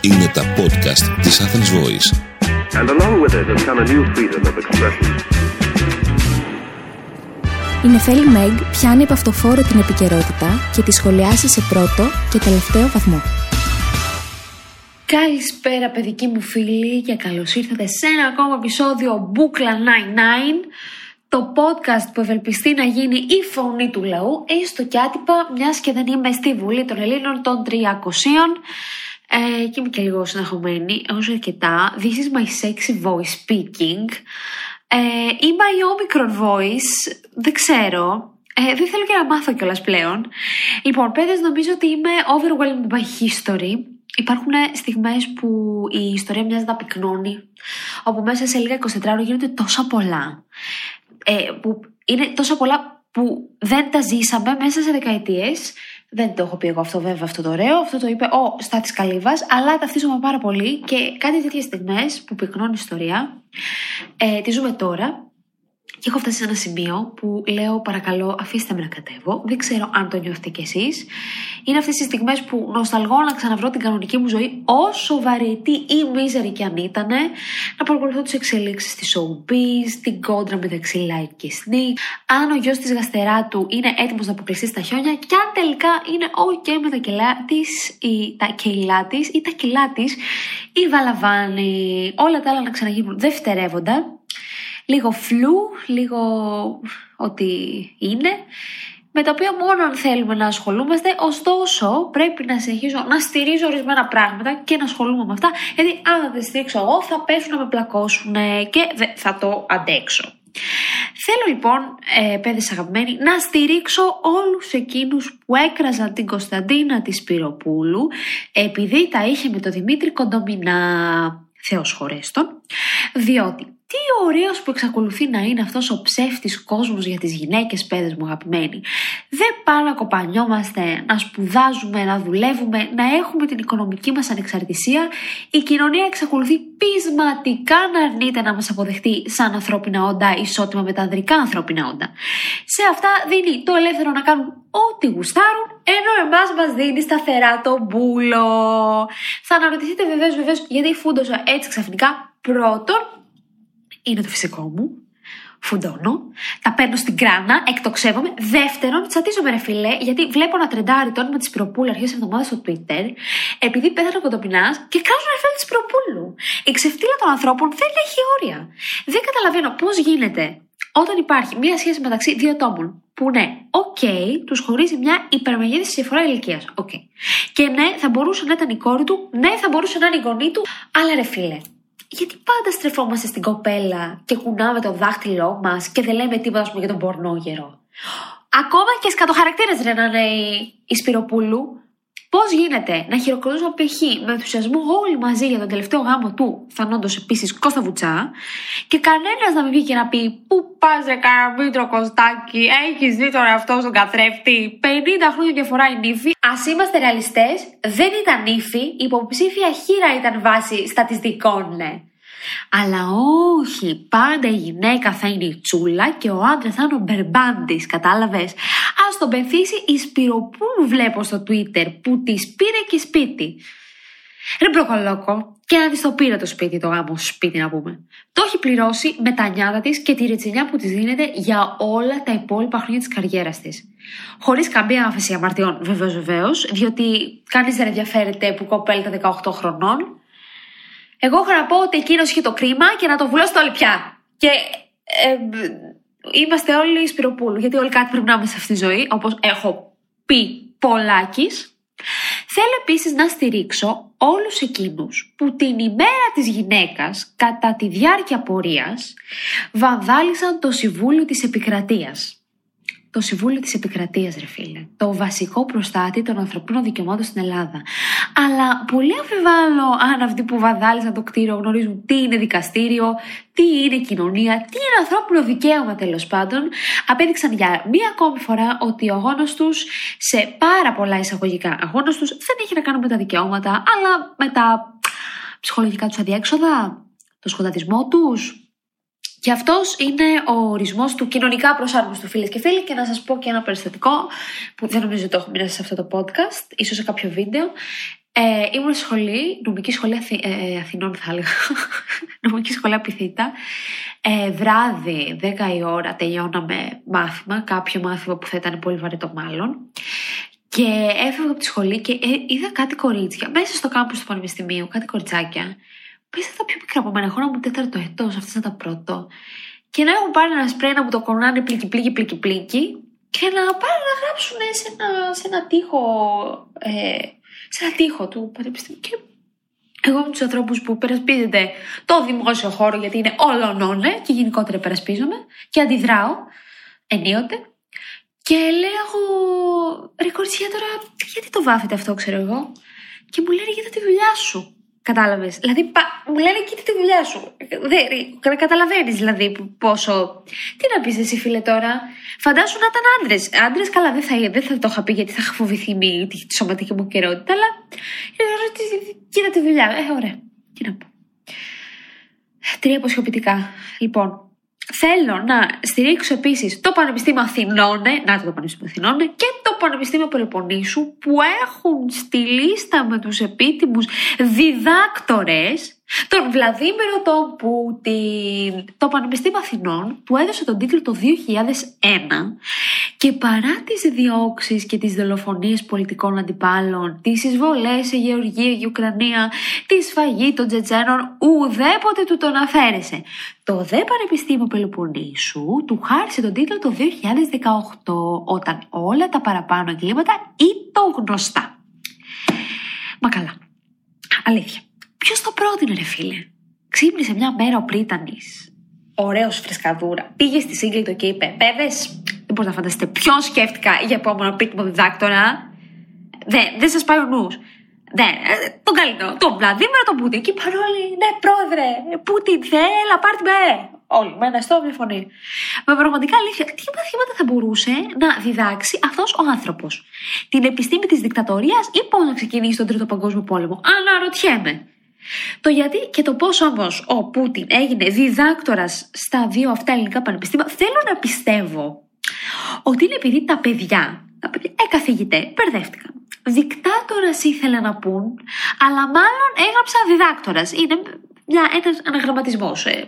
Είναι τα podcast της Athens Voice. And along with it has come a new freedom of expression. Η Νεφέλη Μέγ πιάνει από αυτοφόρο την επικαιρότητα και τη σχολιάσει σε πρώτο και τελευταίο βαθμό. Καλησπέρα παιδική μου φίλη και καλώς ήρθατε σε ένα ακόμα επεισόδιο Μπούκλα 99 το podcast που ευελπιστεί να γίνει η φωνή του λαού έστω και άτυπα μιας και δεν είμαι στη Βουλή των Ελλήνων των 300 ε, και είμαι και λίγο συναχωμένη όσο αρκετά. This is my sexy voice speaking. Ε, Είμαι η Omicron voice, δεν ξέρω. Ε, δεν θέλω και να μάθω κιόλας πλέον. Λοιπόν, παιδες νομίζω ότι είμαι overwhelmed by history. Υπάρχουν στιγμές που η ιστορία μοιάζει να πυκνώνει, όπου μέσα σε λίγα 24 ώρα γίνονται τόσα πολλά. Ε, που είναι τόσα πολλά που δεν τα ζήσαμε μέσα σε δεκαετίες. Δεν το έχω πει εγώ αυτό βέβαια αυτό το ωραίο, αυτό το είπε ο Στάτης Καλύβας, αλλά ταυτίζομαι πάρα πολύ και κάτι τέτοιες στιγμές που πυκνώνει η ιστορία, ε, τη ζούμε τώρα και έχω φτάσει σε ένα σημείο που λέω παρακαλώ αφήστε με να κατέβω. Δεν ξέρω αν το νιώθετε κι εσείς. Είναι αυτές οι στιγμές που νοσταλγώ να ξαναβρω την κανονική μου ζωή όσο βαρετή ή μίζερη κι αν ήταν. Να παρακολουθώ τις εξελίξεις της showbiz, την κόντρα μεταξύ Light και Sneak. Αν ο γιος της γαστεράτου είναι έτοιμος να αποκλειστεί στα χιόνια και αν τελικά είναι ok με τα κιλά της ή τα κιλά της ή τα κιλά της η Βαλαβάνη. Όλα τα άλλα να ξαναγίνουν δευτερεύοντα λίγο φλου, λίγο ότι είναι, με τα οποία μόνο αν θέλουμε να ασχολούμαστε, ωστόσο πρέπει να συνεχίσω να στηρίζω ορισμένα πράγματα και να ασχολούμαι με αυτά, γιατί αν δεν στηρίξω εγώ θα πέσουν να με πλακώσουν και θα το αντέξω. Θέλω λοιπόν, ε, παιδες αγαπημένοι, να στηρίξω όλους εκείνους που έκραζαν την Κωνσταντίνα της Σπυροπούλου επειδή τα είχε με τον Δημήτρη Κοντομινά. Θεός χωρέστον, διότι τι ωραίος που εξακολουθεί να είναι αυτός ο ψεύτης κόσμος για τις γυναίκες παιδες μου αγαπημένοι. Δεν πάμε να κοπανιόμαστε, να σπουδάζουμε, να δουλεύουμε, να έχουμε την οικονομική μας ανεξαρτησία. Η κοινωνία εξακολουθεί πεισματικά να αρνείται να μας αποδεχτεί σαν ανθρώπινα όντα ισότιμα με τα ανδρικά ανθρώπινα όντα. Σε αυτά δίνει το ελεύθερο να κάνουν ό,τι γουστάρουν, ενώ εμάς μας δίνει σταθερά το μπούλο. Θα αναρωτηθείτε βεβαίως βεβαίως γιατί φούντωσα έτσι ξαφνικά. Πρώτον, είναι το φυσικό μου. Φουντώνω, τα παίρνω στην κράνα, εκτοξεύομαι. Δεύτερον, τσατίζομαι ρε φιλέ, γιατί βλέπω να τρεντάρει το όνομα τη Προπούλου αρχές εβδομάδας στο Twitter, επειδή πέθανε ο κοντοπινά και κάνω ρε φίλε της Προπούλου. Η ξεφτύλα των ανθρώπων δεν έχει όρια. Δεν καταλαβαίνω πώς γίνεται όταν υπάρχει μία σχέση μεταξύ δύο τόμων που ναι, οκ, okay, τους χωρίζει μια υπερμεγέθυνση διαφορά ηλικίας. Okay. Και ναι, θα μπορούσε να ήταν η κόρη του, ναι, θα μπορούσε να είναι η γονή του, αλλά ρε φίλε, γιατί πάντα στρεφόμαστε στην κοπέλα και κουνάμε το δάχτυλό μας και δεν λέμε τίποτα πούμε, για τον πορνόγερο. Ακόμα και σκατοχαρακτήρες ρε να είναι η Σπυροπούλου. Πώς γίνεται να χειροκροτούσαν π.χ. με ενθουσιασμό όλοι μαζί για τον τελευταίο γάμο του, φανόντο επίσης Κώστα Βουτσά, και κανένας να μην βγει να πει Πού πας, ρε καραμίτρο Κωστάκι, έχεις δει τώρα αυτό στον καθρέφτη. 50 χρόνια διαφορά η νύφη. Α είμαστε ρεαλιστές, δεν ήταν νύφη, η υποψήφια χείρα ήταν βάση στατιστικών, ναι. Αλλά όχι, πάντα η γυναίκα θα είναι η τσούλα και ο άντρας θα είναι ο μπερμπάντης, κατάλαβες; Α τον πενθήσει η Σπυροπούλου βλέπω στο Twitter που της πήρε και σπίτι. Ρε μπροκολόκο, και να τη το πήρε το σπίτι, το γάμο σπίτι να πούμε. Το έχει πληρώσει με τα νιάτα της και τη ρετσινιά που της δίνεται για όλα τα υπόλοιπα χρόνια της καριέρας της. Χωρίς καμία άφηση αμαρτιών, βεβαίως βεβαίως, διότι κανείς δεν ενδιαφέρεται που κοπέλα τα 18 χρονών. Εγώ έχω να πω ότι εκείνος είχε το κρίμα και να το βουλώσετε όλοι πια. Και ε, είμαστε όλοι Σπυροπούλου, γιατί όλοι κάτι πρέπει να είμαστε σε αυτή τη ζωή, όπως έχω πει πολλάκις. Θέλω επίσης να στηρίξω όλους εκείνους που την ημέρα της γυναίκας κατά τη διάρκεια πορείας βανδάλισαν το Συμβούλιο της Επικρατείας το Συμβούλιο της Επικρατείας, ρε φίλε. Το βασικό προστάτη των ανθρωπίνων δικαιωμάτων στην Ελλάδα. Αλλά πολύ αμφιβάλλω αν αυτοί που βαδάλισαν το κτίριο γνωρίζουν τι είναι δικαστήριο, τι είναι κοινωνία, τι είναι ανθρώπινο δικαίωμα τέλος πάντων. Απέδειξαν για μία ακόμη φορά ότι ο αγώνας τους σε πάρα πολλά εισαγωγικά αγώνας τους δεν έχει να κάνει με τα δικαιώματα, αλλά με τα ψυχολογικά τους αδιέξοδα, το σκοταδισμό τους, Και αυτός είναι ο ορισμός του κοινωνικά προσάρμοστου φίλες και φίλοι. Και να σας πω και ένα περιστατικό που δεν νομίζω ότι το έχω μοιράσει σε αυτό το podcast, ίσως σε κάποιο βίντεο. Ε, ήμουν στη σχολή, νομική σχολή Αθη, ε, Αθηνών, θα έλεγα. νομική σχολή Απιθύτα. Ε, βράδυ, 10 η ώρα, τελειώναμε μάθημα, κάποιο μάθημα που θα ήταν πολύ βαρετό μάλλον. Και έφευγα από τη σχολή και ε, είδα κάτι κορίτσια μέσα στο κάμπο του Πανεπιστημίου, κάτι κοριτσάκια. Που ήταν τα πιο μικρά από μένα, χώρα μου τέταρτο ετό, αυτές ήταν τα πρώτο. Και να έχουν πάρει ένα σπρέι να μου το κορνάνε πλήκι, πλήκι, πλήκι, πλήκι και να πάρουν να γράψουν σε ένα, σε ένα τείχο ε, σε ένα τείχο του πανεπιστημίου. Και εγώ είμαι τους ανθρώπους που περασπίζεται το δημόσιο χώρο γιατί είναι όλο νόνε και γενικότερα περασπίζομαι και αντιδράω ενίοτε. Και λέω, ρε κοριτσιά τώρα, γιατί το βάφετε αυτό, ξέρω εγώ; Και μου λένε, γιατί τη δουλειά σου. Κατάλαβες. Δηλαδή, πα, μου λένε κοίτα τη δουλειά σου. Δεν καταλαβαίνεις δηλαδή πόσο. Τι να πεις εσύ, φίλε, τώρα; Φαντάσου να ήταν άντρες. Άντρες, καλά, δεν θα, δεν θα το είχα πει γιατί θα είχα φοβηθεί με τη σωματική μου καιρότητα, αλλά. Κοίτα τη δουλειά. Ε, ωραία. Τι να πω. Τρία αποσιοποιητικά. Λοιπόν, Θέλω να στηρίξω επίσης το Πανεπιστήμιο Αθηνών, να το Πανεπιστήμιο Αθηνών και το Πανεπιστήμιο Πελοποννήσου που έχουν στη λίστα με τους επίτιμους διδάκτορες τον Βλαδίμηρο τον Πούτιν. Το Πανεπιστήμιο Αθηνών που έδωσε τον τίτλο το 2001 και παρά τις διώξεις και τις δολοφονίες πολιτικών αντιπάλων, τις εισβολές σε Γεωργία και Ουκρανία, τη σφαγή των Τζετζένων, ουδέποτε του τον αφαίρεσε. Το ΔΕ Πανεπιστήμιο Πελοποννήσου του χάρισε τον τίτλο το 2018 όταν όλα τα παραπάνω εγκλήματα ήταν γνωστά. Μα καλά. Αλήθεια. Ποιος το πρότεινε, ρε φίλε; Ξύπνησε μια μέρα ο Πρίτανης. Ωραίος φρεσκαδούρα. Πήγε στη Σύγκλιτο και είπε: Παιδε, δεν μπορείτε να φανταστείτε ποιον σκέφτηκα για επόμενο πίτιμο διδάκτορα. Δεν, δεν σας πάει ο νους. Ναι, τον καλύτερο. Τον Βλαδίμερο τον Πούτιν. Και είπαν όλοι, ναι, πρόεδρε, Πούτιν, θέλα, πάρτι με. Όλοι, με ένα στόμα, μια φωνή. Με πραγματικά αλήθεια, τι μαθήματα θα μπορούσε να διδάξει αυτός ο άνθρωπος; Την επιστήμη της δικτατορίας ή πώς να ξεκινήσει τον Τρίτο Παγκόσμιο Πόλεμο; Αναρωτιέμαι. Το γιατί και το πώ όμως ο Πούτιν έγινε διδάκτορας στα δύο αυτά ελληνικά πανεπιστήμια, θέλω να πιστεύω ότι είναι επειδή τα παιδιά, τα παιδιά ε, καθηγητέ, μπερδεύτηκαν. Δικτάτορας ήθελε να πούν, αλλά μάλλον έγραψα διδάκτορας. Είναι ένας αναγραμματισμό. Ε.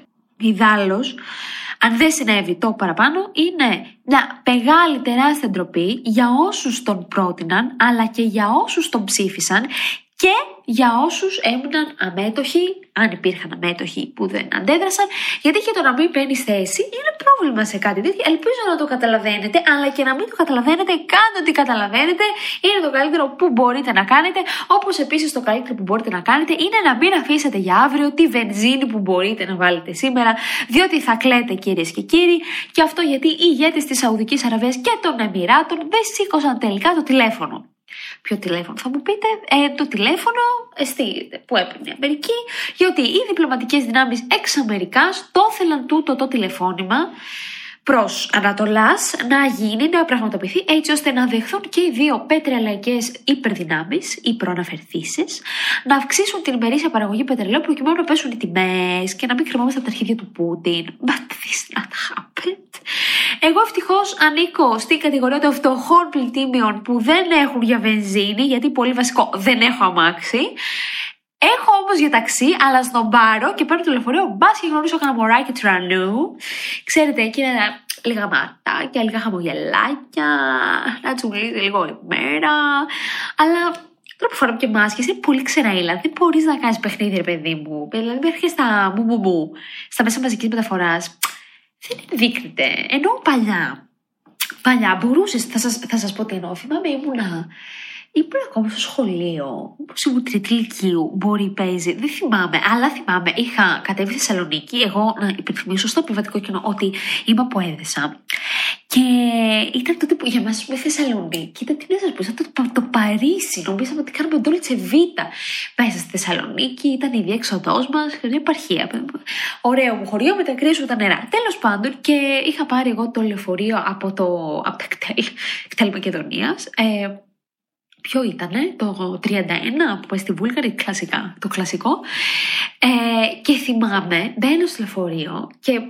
αν δεν συνέβη το παραπάνω, είναι μια μεγάλη τεράστια ντροπή για όσους τον πρότειναν, αλλά και για όσους τον ψήφισαν και για όσους έμειναν αμέτωχοι, αν υπήρχαν αμέτωχοι που δεν αντέδρασαν, γιατί και το να μην παίρνεις θέση είναι πρόβλημα σε κάτι τέτοιο. Ελπίζω να το καταλαβαίνετε, αλλά και να μην το καταλαβαίνετε, κάντε ότι καταλαβαίνετε. Είναι το καλύτερο που μπορείτε να κάνετε. Όπως επίσης το καλύτερο που μπορείτε να κάνετε είναι να μην αφήσετε για αύριο τη βενζίνη που μπορείτε να βάλετε σήμερα, διότι θα κλαίτε κυρίες και κύριοι. Και αυτό γιατί οι ηγέτες της Σαουδικής Αραβίας και των Εμμυράτων δεν σήκωσαν τελικά το τηλέφωνο. Ποιο τηλέφωνο; Θα μου πείτε, ε, το τηλέφωνο εστί, που έπαιρνε η Αμερική, γιατί οι διπλωματικές δυνάμεις εξ Αμερικάς το ήθελαν τούτο το τηλεφώνημα προς Ανατολάς να γίνει, να πραγματοποιηθεί έτσι ώστε να δεχθούν και οι δύο πετρελαϊκές υπερδυνάμεις ή προαναφερθήσεις να αυξήσουν την ημερήσια παραγωγή πετρελαίου προκειμένου να πέσουν οι τιμές και να μην κρεμόμαστε από τα αρχίδια του Πούτιν. But this not happened; Εγώ ευτυχώς ανήκω στην κατηγορία των φτωχών πλητήμιων που δεν έχουν για βενζίνη, γιατί πολύ βασικό δεν έχω αμάξι. Έχω όμως για ταξί, αλλά στον πάρο και παίρνω το λεωφορείο. Μπας και γνωρίσω κανένα μωράκι τρανού. Ξέρετε, εκεί είναι λίγα ματάκια, λίγα χαμογελάκια, να τσουλίζει λίγο η μέρα. Αλλά τώρα που φοράμε και μάσκες είναι πολύ ξεραίλα. Δεν μπορείς να κάνεις παιχνίδι, ρε παιδί μου. Δηλαδή, μέχρι στα μου μου μου, στα μέσα μαζικής μεταφοράς. Δεν ενδείκνυται. Ενώ παλιά. Παλιά μπορούσες, θα σας θα σας πω τι εννοώ. Θυμάμαι ήμουνα Ήμουν ακόμα στο σχολείο, όπως ήμουν τρίτη ηλικίου, μπορεί παίζει, δεν θυμάμαι, αλλά θυμάμαι, είχα κατέβει στη Θεσσαλονίκη, εγώ να υπενθυμίσω στο επιβατικό κοινό ότι είμαι από Έδεσα. Και ήταν τότε που για μας με Θεσσαλονίκη ήταν τι να σας πω, ήταν το, το Παρίσι. Νομίζαμε ότι κάνουμε ντόλτσε βίτα. Μέσα στη Θεσσαλονίκη ήταν η διέξοδός μας, μια επαρχία. Ωραίο μου χωριό με τα κρύα τα νερά. Τέλος πάντων, και είχα πάρει εγώ το λεωφορείο από το, από το κτέλ, κτέλ Μακεδονίας. Ε, ποιο ήτανε, το 31 που πάει στη Βούλγαρη, κλασικά, το κλασικό. Ε, και θυμάμαι, μπαίνω στο λεωφορείο και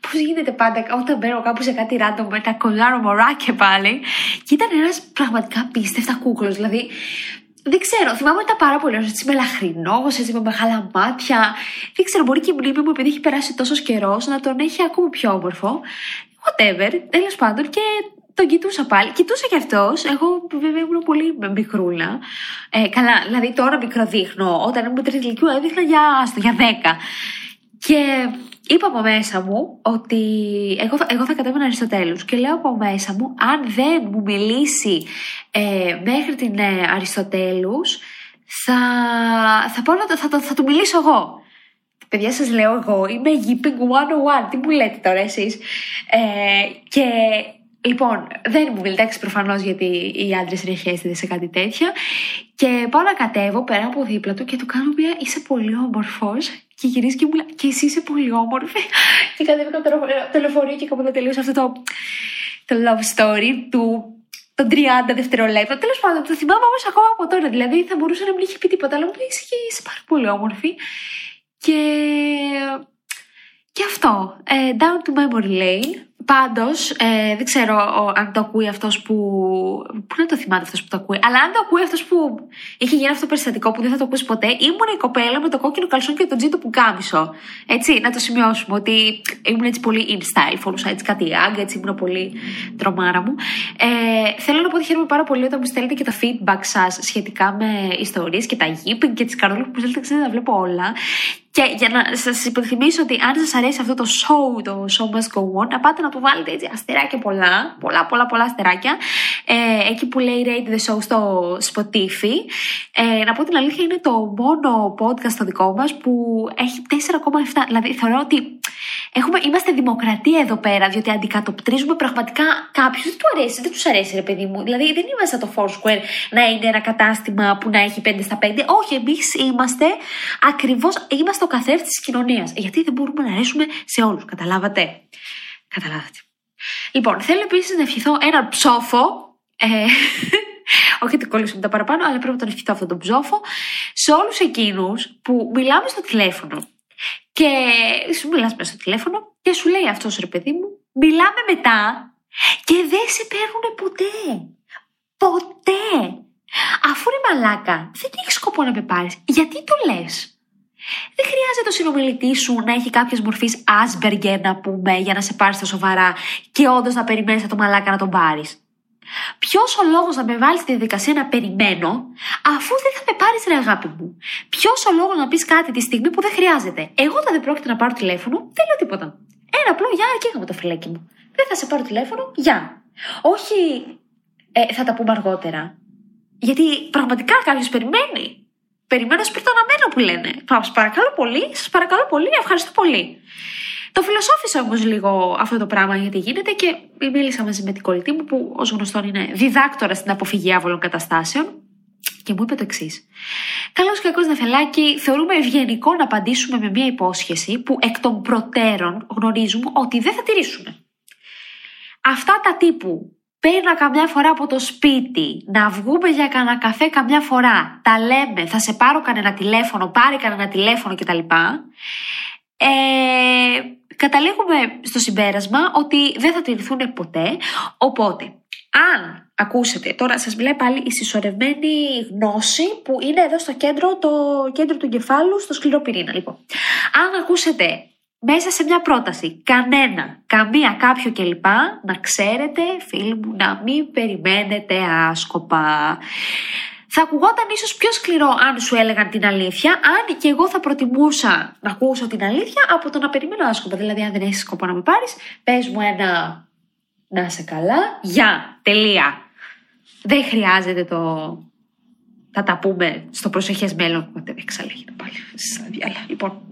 πώς γίνεται πάντα όταν μπαίνω κάπου σε κάτι ράντο με τα κολλάρο μωράκια πάλι. Και ήταν ένας πραγματικά πίστευτα κούκλος. Δηλαδή, δεν ξέρω, θυμάμαι ότι ήταν πάρα πολύ ωραίο. Έτσι με λαχρινό, έτσι με μεγάλα μάτια. Δεν ξέρω, μπορεί και η μνήμη μου, επειδή έχει περάσει τόσος καιρός, να τον έχει ακόμη πιο όμορφο. Whatever, τέλος πάντων. Και τον κοιτούσα πάλι. Κοιτούσα κι αυτός. Εγώ βέβαια ήμουν πολύ μικρούλα. Ε, καλά, δηλαδή τώρα μικροδείχνω. Όταν ήμουν τρίτη ηλικίου έδειχνα για, άστο, για 10. Και είπα από μέσα μου ότι εγώ, εγώ θα κατέβαινα Αριστοτέλους και λέω από μέσα μου αν δεν μου μιλήσει ε, μέχρι την ε, Αριστοτέλους θα, θα, πω να, θα, θα, θα του μιλήσω εγώ. Παιδιά σας λέω εγώ είμαι Yipping 101, τι μου λέτε τώρα εσείς; Ε, και Λοιπόν, δεν μου μιλτάξει προφανώς γιατί οι άντρες είναι σε κάτι τέτοιο. Και πάω να κατέβω πέρα από δίπλα του και του κάνω μια είσαι πολύ όμορφος. Και γυρίζει και μου λέει Και εσύ είσαι πολύ όμορφη. και κατέβηκα το, το λεωφορείο και κάπου τελείωσε αυτό το, το love story του των 30 δευτερολέπτων. Τέλος πάντων, το θυμάμαι όμως ακόμα από τώρα. Δηλαδή θα μπορούσε να μην είχε πει τίποτα, αλλά μου λέει είσαι, είσαι πάρα πολύ όμορφη. Και. Και αυτό. Ε, down to memory lane. Πάντως, ε, δεν ξέρω ο, αν το ακούει αυτός που. Πού να το θυμάται αυτός που το ακούει. Αλλά αν το ακούει αυτός που είχε γίνει αυτό το περιστατικό που δεν θα το ακούσει ποτέ, ήμουν η κοπέλα με το κόκκινο καλσόν και τον τζίτο που κάμισο. Έτσι, να το σημειώσουμε ότι ήμουν έτσι πολύ in style, φορούσα έτσι κάτι άγκα, έτσι ήμουν πολύ τρομάρα μου. Ε, θέλω να πω ότι χαίρομαι πάρα πολύ όταν μου στέλνετε και τα feedback σας σχετικά με ιστορίες και τα γήπη και τις καρόλες που μου στέλνετε, ξέρετε, τα βλέπω όλα. Και για να σας υπενθυμίσω ότι αν σας αρέσει αυτό το show, το show must go on, να πάτε να του βάλετε έτσι αστεράκια πολλά, πολλά, πολλά, πολλά αστεράκια. Ε, εκεί που λέει Rate the Show στο Spotify. Ε, να πω την αλήθεια, είναι το μόνο podcast το δικό μας που έχει 4,7. Δηλαδή, θεωρώ ότι Έχουμε, είμαστε δημοκρατία εδώ πέρα, διότι αντικατοπτρίζουμε πραγματικά κάποιους. Δεν του αρέσει, δεν τους αρέσει, ρε παιδί μου. Δηλαδή, δεν είμαστε το Foursquare να είναι ένα κατάστημα που να έχει 5 στα 5. Όχι, εμείς είμαστε ακριβώς, είμαστε ο καθένα της κοινωνίας. Γιατί δεν μπορούμε να αρέσουμε σε όλους. Καταλάβατε. Καταλάβατε. Λοιπόν, θέλω επίσης να ευχηθώ έναν ψόφο. Ε, όχι ότι κολλήσουμε τα παραπάνω, αλλά πρέπει να τον ευχηθώ αυτόν τον ψόφο. Σε όλους εκείνους που μιλάμε στο τηλέφωνο και σου μιλάς μέσα στο τηλέφωνο και σου λέει αυτός ρε παιδί μου, μιλάμε μετά και δεν σε παίρνουν ποτέ. Ποτέ. Αφού είναι μαλάκα, δεν έχει σκοπό να με πάρεις. Γιατί το λες; Δεν χρειάζεται ο συνομιλητής σου να έχει κάποια μορφή Asperger να πούμε για να σε πάρεις στα σοβαρά και όντως να περιμένεις το μαλάκα να τον πάρεις. Ποιος ο λόγος να με βάλεις στη διαδικασία να περιμένω, αφού δεν θα με πάρεις ρε αγάπη μου; Ποιος ο λόγος να πεις κάτι τη στιγμή που δεν χρειάζεται; Εγώ δεν πρόκειται να πάρω τηλέφωνο, δεν λέω τίποτα. Ένα απλό γεια και είχαμε το φιλέκι μου. Δεν θα σε πάρω τηλέφωνο, γεια. Όχι, ε, θα τα πούμε αργότερα. Γιατί πραγματικά κάποιος περιμένει. Περιμένω σπιρτοναμένο που λένε. Σας παρακαλώ πολύ, σας παρακαλώ πολύ, ευχαριστώ πολύ. Το φιλοσόφησα όμως λίγο αυτό το πράγμα γιατί γίνεται και μίλησα μαζί με την κολλητή μου που ως γνωστόν είναι διδάκτορα στην αποφυγή άβολων καταστάσεων και μου είπε το εξής. Καλώς και κακό νεφελάκι, θεωρούμε ευγενικό να απαντήσουμε με μια υπόσχεση που εκ των προτέρων γνωρίζουμε ότι δεν θα τηρήσουμε. Αυτά τα τύπου Παίρνα καμιά φορά από το σπίτι, να βγούμε για κανένα καφέ καμιά φορά, τα λέμε, θα σε πάρω κανένα τηλέφωνο, πάρει κανένα τηλέφωνο κτλ. Ε, καταλήγουμε στο συμπέρασμα ότι δεν θα τηρηθούν ποτέ. Οπότε, αν ακούσετε, τώρα σας μιλάει πάλι η συσσωρευμένη γνώση που είναι εδώ στο κέντρο, το κέντρο του εγκεφάλου, στο σκληρό πυρήνα. Λοιπόν, αν ακούσετε μέσα σε μια πρόταση κανένα, καμία, κάποιο κλπ, να ξέρετε, φίλοι μου, να μην περιμένετε άσκοπα. Θα ακουγόταν ίσως πιο σκληρό αν σου έλεγαν την αλήθεια, αν και εγώ θα προτιμούσα να ακούσω την αλήθεια από το να περιμένω άσκοπα. Δηλαδή, αν δεν έχεις σκοπό να με πάρεις, πες μου ένα να είσαι καλά, γεια, τελεία. Δεν χρειάζεται το. Θα τα πούμε στο προσεχές μέλλον. Δεν εξαλέγει πάλι. Λοιπόν.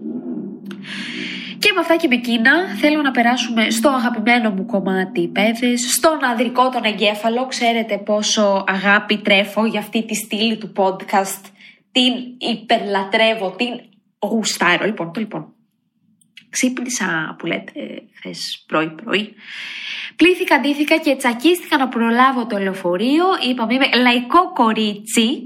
Και με αυτά και με εκείνα θέλω να περάσουμε στο αγαπημένο μου κομμάτι παιδες, στον ανδρικό τον εγκέφαλο. Ξέρετε πόσο αγάπη τρέφω για αυτή τη στήλη του podcast. Την υπερλατρεύω, την γουστάρω. Λοιπόν, το λοιπόν. Ξύπνησα που λέτε χθες πρωί-πρωί. Πλήθηκα, ντύθηκα και τσακίστηκα να προλάβω το λεωφορείο. Είπαμε, είμαι λαϊκό κορίτσι.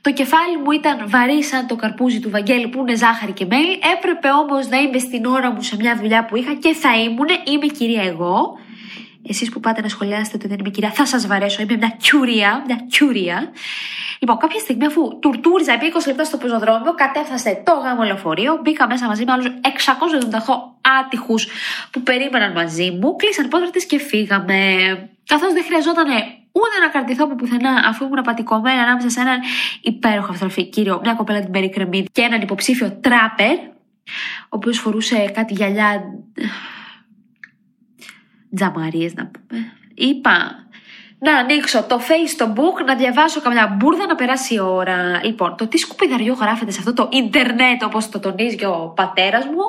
Το κεφάλι μου ήταν βαρύ σαν το καρπούζι του Βαγγέλη που είναι ζάχαρη και μέλι. Έπρεπε όμως να είμαι στην ώρα μου σε μια δουλειά που είχα και θα ήμουν. Είμαι κυρία εγώ. Εσείς που πάτε να σχολιάσετε ότι δεν είμαι κυρία, θα σας βαρέσω. Είμαι μια κιούρια. Μια κιούρια. Λοιπόν, κάποια στιγμή, αφού τουρτούριζα επί 20 λεπτά στο πεζοδρόμιο, κατέφθασε το γάμο λεωφορείο, μπήκα μέσα μαζί με άλλους 678 άτυχους που περίμεναν μαζί μου, κλείσαν οι πόρτε και φύγαμε. Καθώς δεν χρειαζόταν ούτε να κρατηθώ από πουθενά, αφού ήμουν απατικωμένη ανάμεσα σε έναν υπέροχο αυτροφή κύριο, μια κοπέλα την περικρεμή και έναν υποψήφιο τράπερ, ο οποίος φορούσε κάτι γυαλιά. Τζαμαρίες να πούμε. Είπα να ανοίξω το Facebook, να διαβάσω καμιά μπουρδα να περάσει η ώρα. Λοιπόν, το τι σκουπιδαριό γράφεται σε αυτό το ίντερνετ, όπως το τονίζει και ο πατέρας μου,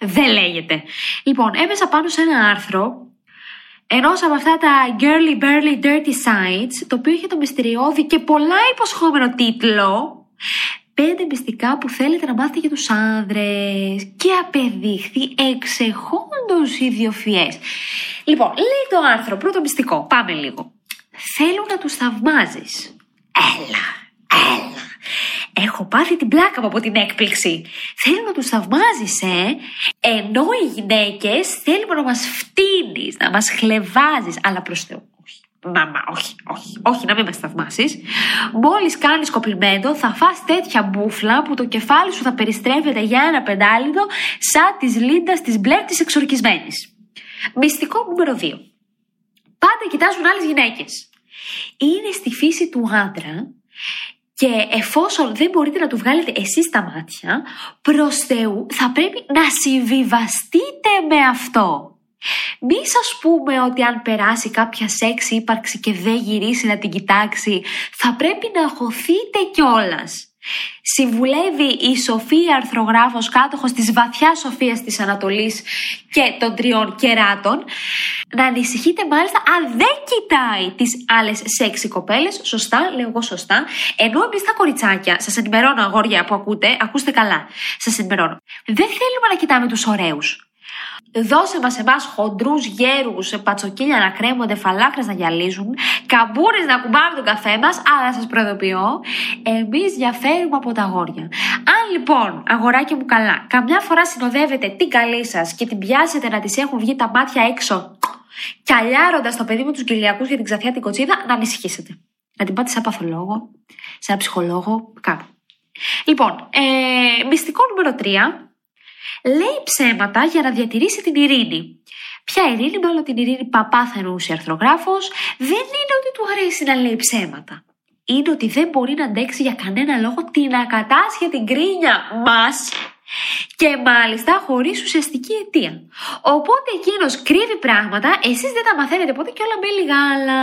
δεν λέγεται. Λοιπόν, έμεσα πάνω σε ένα άρθρο ενός από αυτά τα girly burly dirty sites, το οποίο είχε το μυστηριώδη και πολλά υποσχόμενο τίτλο. Πέντε μυστικά που θέλετε να μάθετε για τους άνδρες και απεδείχθη εξεχόντως ιδιοφιές. Λοιπόν, λέει το άρθρο, πρώτο μυστικό, πάμε λίγο. Θέλω να τους θαυμάζεις. Έλα, έλα. Έχω πάθει την πλάκα μου από την έκπληξη. Θέλω να τους θαυμάζεις, ε. Ενώ οι γυναίκες θέλουμε να μας φτύνεις, να μας χλεβάζεις. Αλλά προς Θεού, όχι. Μαμά, όχι, όχι, όχι, να μην με θαυμάσει. Μόλις κάνεις κοπλιμέντο, θα φας τέτοια μπούφλα που το κεφάλι σου θα περιστρέφεται για ένα πεντάλιδο σαν της λίντας της μπλε της εξορκισμένης. Μυστικό νούμερο 2. Πάντα κοιτάζουν άλλες γυναίκες. Είναι στη φύση του άντρα και εφόσον δεν μπορείτε να του βγάλετε εσείς τα μάτια, προς Θεού θα πρέπει να συμβιβαστείτε με αυτό. Μη σας πούμε ότι αν περάσει κάποια σεξ ύπαρξη και δεν γυρίσει να την κοιτάξει, θα πρέπει να χωθείτε κιόλας. Συμβουλεύει η Σοφία αρθρογράφος κάτοχος της βαθιάς σοφίας της Ανατολής και των τριών κεράτων να ανησυχείτε μάλιστα αν δεν κοιτάει τις άλλες σεξι κοπέλες, σωστά, λέω εγώ σωστά, ενώ εμείς τα κοριτσάκια, σας ενημερώνω αγόρια που ακούτε, ακούστε καλά, σας ενημερώνω, δεν θέλουμε να κοιτάμε τους ωραίους. Δώσε μας εμάς χοντρούς γέρους, πατσοκίλια να κρέμονται, φαλάκρες να γυαλίζουν, καμπούρες να κουμπάμε τον καφέ μας, αλλά σας προειδοποιώ, εμείς διαφέρουμε από τα αγόρια. Αν λοιπόν, αγοράκι μου καλά, καμιά φορά συνοδεύετε την καλή σας και την πιάσετε να της έχουν βγει τα μάτια έξω, κιαλιάροντας το παιδί με τους κυλιακού για την ξαφιά την κοτσίδα, να ανησυχήσετε. Να την πάτε σε παθολόγο, σε ένα ψυχολόγο, κάπου. Λοιπόν, ε, μυστικό νούμερο 3 λέει ψέματα για να διατηρήσει την ειρήνη. Ποια ειρήνη, με όλο την ειρήνη παπά θα εννοούσε αρθρογράφο, δεν είναι ότι του αρέσει να λέει ψέματα. Είναι ότι δεν μπορεί να αντέξει για κανένα λόγο την ακατάσχετη γκρίνια μας και μάλιστα χωρίς ουσιαστική αιτία. Οπότε εκείνος κρύβει πράγματα, εσείς δεν τα μαθαίνετε ποτέ και όλα με γάλα.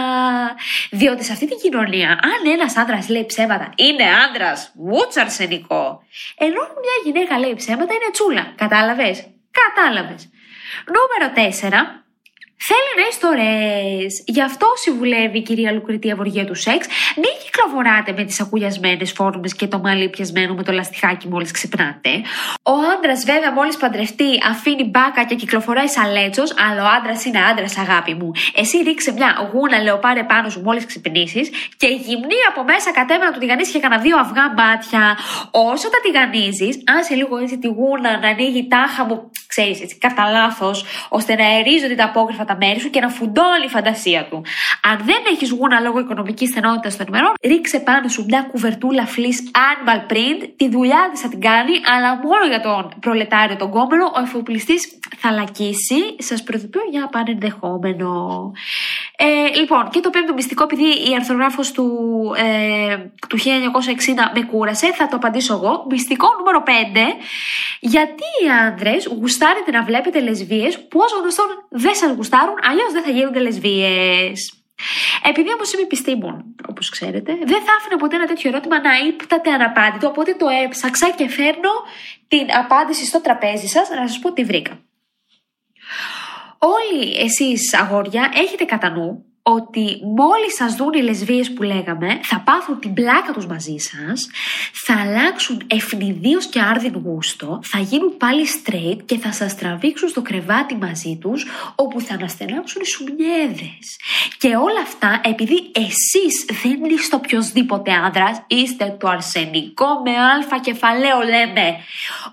Διότι σε αυτή την κοινωνία, αν ένας άντρα λέει ψέματα, είναι άντρα, μούτσα αρσενικό. Ενώ μια γυναίκα λέει ψέματα, είναι τσούλα. Κατάλαβες; Κατάλαβες. Νούμερο 4. Θέλει νέε ιστορίε. Γι' αυτό συμβουλεύει η κυρία Λουκριτία Βοργία του Σεξ. Μην κυκλοφοράτε με τις ακουγιασμένε φόρμες και το μαλλί πιασμένο με το λαστιχάκι μόλις ξυπνάτε. Ο άντρας, βέβαια, μόλις παντρευτεί, αφήνει μπάκα και κυκλοφοράει σαν λέτσος, αλλά ο άντρας είναι άντρας, αγάπη μου. Εσύ ρίξε μια γούνα λεοπάρε πάνω σου μόλις ξυπνήσεις και γυμνή από μέσα κατέβαινα του τηγανίσει και κανένα δύο αυγά μπάτια. Όσο τα τηγανίζεις, άσε λίγο έτσι τη γούνα να ανοίγει τάχα μου, ξέρεις έτσι, κατά λάθος, ώστε να ερίζονται τα απόκριφα τα μέρη σου και να φουντώνει η φαντασία του. Αν δεν έχεις γούνα λόγω οικονομικής στενότητας των ημερών, ρίξε πάνω σου μια κουβερτούλα fleece animal print. Τη δουλειά της θα την κάνει, αλλά μόνο για τον προλετάριο τον κόμενο, ο εφοπλιστής θα λακίσει. Σας προειδοποιώ για πανενδεχόμενο. Ε, λοιπόν, και το πέμπτο μυστικό, επειδή η αρθρογράφος του, ε, του 1960 με κούρασε, θα το απαντήσω εγώ. Μυστικό νούμερο 5. Γιατί οι άνδρες γουστάρετε να βλέπετε λεσβείες που όσο γνωστόν δεν σας γουστάρουν, αλλιώς δεν θα γίνονται λεσβείες. Επειδή όμως είμαι επιστήμον, όπως ξέρετε, δεν θα άφηνα ποτέ ένα τέτοιο ερώτημα να ύπταται αναπάντητο, οπότε το έψαξα και φέρνω την απάντηση στο τραπέζι σας να σας πω τι βρήκα. Όλοι εσείς αγόρια έχετε κατά νου ότι μόλις σας δουν οι λεσβείες που λέγαμε, θα πάθουν την πλάκα τους μαζί σας, θα αλλάξουν ευνηδίως και άρδιν γούστο, θα γίνουν πάλι straight και θα σας τραβήξουν στο κρεβάτι μαζί τους, όπου θα αναστενάξουν οι σουμιέδες. Και όλα αυτά επειδή εσείς δεν είστε οποιοδήποτε άνδρας, είστε το αρσενικό με αλφα κεφαλαίο λέμε.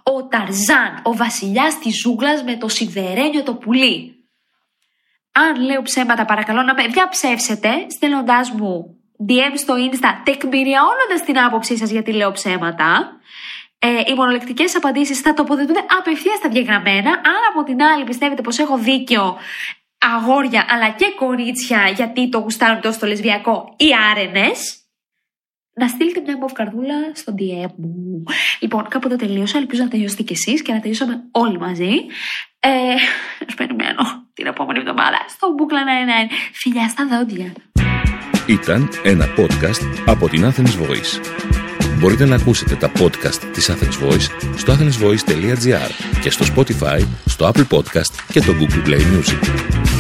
Ο Ταρζάν, ο βασιλιάς της ζούγκλας με το σιδερένιο το πουλί. Αν λέω ψέματα, παρακαλώ να με διαψεύσετε στέλνοντάς μου DM στο Insta, τεκμηριώνοντας την άποψή σας γιατί λέω ψέματα. Ε, οι μονολεκτικές απαντήσεις θα τοποθετούνται απευθείας στα διαγραμμένα. Αν από την άλλη πιστεύετε πως έχω δίκιο, αγόρια αλλά και κορίτσια, γιατί το γουστάρουν τόσο το λεσβιακό, ή άρενες, να στείλετε μια καρδούλα στο DM μου. Λοιπόν, κάπου εδώ τελείωσα. Ελπίζω να τελειώσετε κι εσείς και να τελειώσαμε όλοι μαζί. Ε, περιμένω την επόμενη εβδομάδα στο Bookla 99. Φιλιά στα δόντια. Ήταν ένα podcast από την Athens Voice. Μπορείτε να ακούσετε τα podcast της Athens Voice στο athensvoice.gr και στο Spotify, στο Apple Podcast και το Google Play Music.